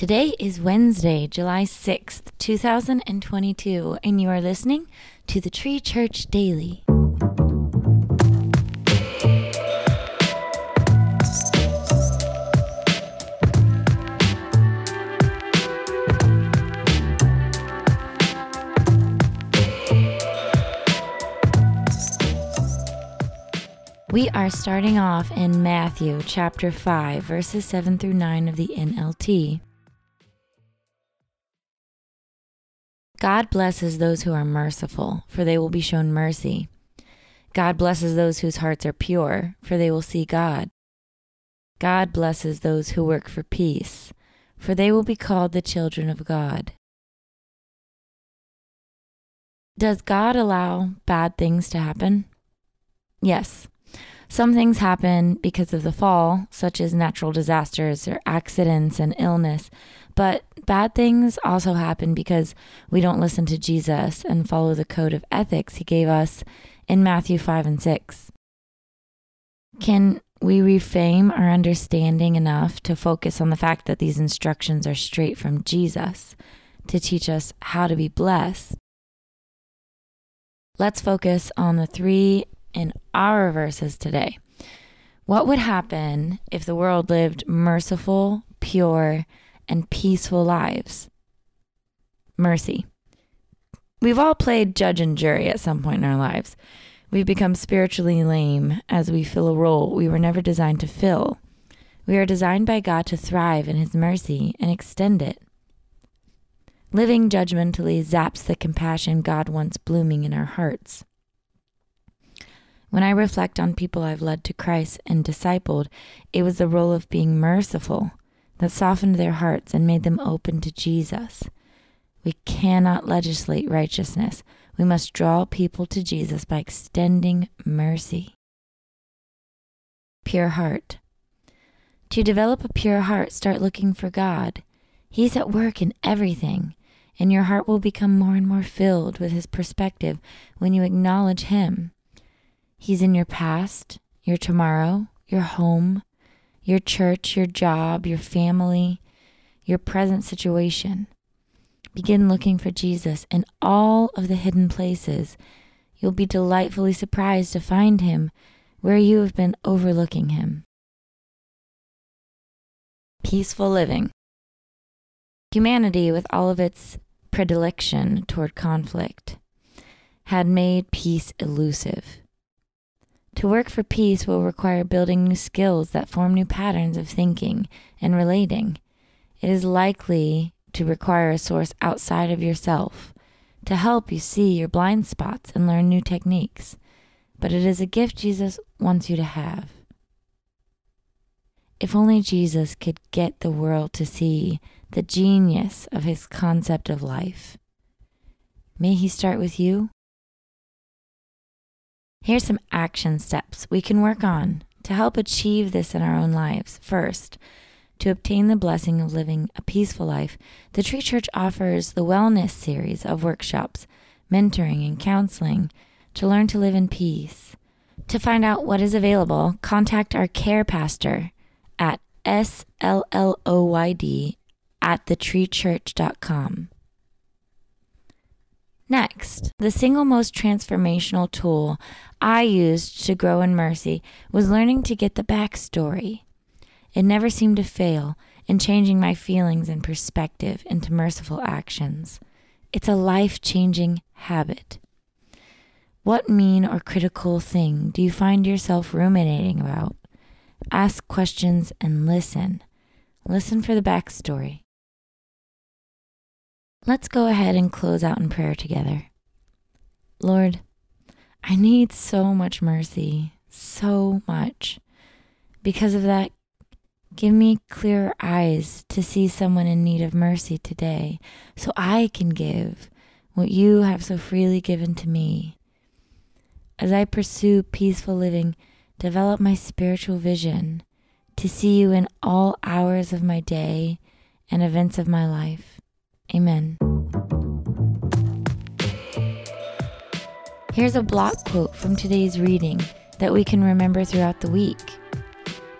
Today is Wednesday, July 6th, 2022, and you are listening to the Tree Church Daily. We are starting off in Matthew chapter 5, verses 7 through 9 of the NLT. God blesses those who are merciful, for they will be shown mercy. God blesses those whose hearts are pure, for they will see God. God blesses those who work for peace, for they will be called the children of God. Does God allow bad things to happen? Yes. Some things happen because of the fall, such as natural disasters or accidents and illness, but bad things also happen because we don't listen to Jesus and follow the code of ethics he gave us in Matthew 5 and 6. Can we reframe our understanding enough to focus on the fact that these instructions are straight from Jesus to teach us how to be blessed? Let's focus on the three in our verses today. What would happen if the world lived merciful, pure, and peaceful lives? Mercy. We've all played judge and jury at some point in our lives. We've become spiritually lame as we fill a role we were never designed to fill. We are designed by God to thrive in His mercy and extend it. Living judgmentally zaps the compassion God wants blooming in our hearts. When I reflect on people I've led to Christ and discipled, it was the role of being merciful that softened their hearts and made them open to Jesus. We cannot legislate righteousness. We must draw people to Jesus by extending mercy. Pure heart. To develop a pure heart, start looking for God. He's at work in everything, and your heart will become more and more filled with His perspective when you acknowledge Him. He's in your past, your tomorrow, your home, your church, your job, your family, your present situation. Begin looking for Jesus in all of the hidden places. You'll be delightfully surprised to find him where you have been overlooking him. Peaceful living. Humanity, with all of its predilection toward conflict, had made peace elusive. To work for peace will require building new skills that form new patterns of thinking and relating. It is likely to require a source outside of yourself to help you see your blind spots and learn new techniques. But it is a gift Jesus wants you to have. If only Jesus could get the world to see the genius of his concept of life. May he start with you Here's some action steps we can work on to help achieve this in our own lives. First, to obtain the blessing of living a peaceful life, the Tree Church offers the Wellness series of workshops, mentoring, and counseling to learn to live in peace. To find out what is available, contact our care pastor at slloyd at thetreechurch.com. Next, the single most transformational tool I used to grow in mercy was learning to get the backstory. It never seemed to fail in changing my feelings and perspective into merciful actions. It's a life changing habit. What mean or critical thing do you find yourself ruminating about? Ask questions and listen. Listen for the backstory. Let's go ahead and close out in prayer together. Lord, I need so much mercy, so much. Because of that, give me clear eyes to see someone in need of mercy today so I can give what you have so freely given to me. As I pursue peaceful living, develop my spiritual vision to see you in all hours of my day and events of my life. Amen. Here's a block quote from today's reading that we can remember throughout the week.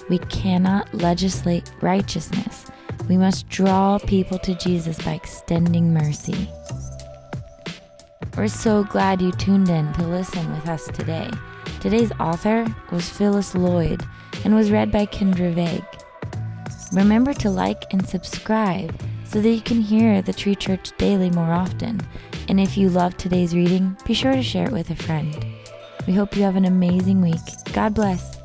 We cannot legislate righteousness. We must draw people to Jesus by extending mercy. We're so glad you tuned in to listen with us today. Today's author was Phyllis Lloyd and was read by Kendra Vague. Remember to like and subscribe so that you can hear the Tree Church daily more often. And if you love today's reading, be sure to share it with a friend. We hope you have an amazing week. God bless.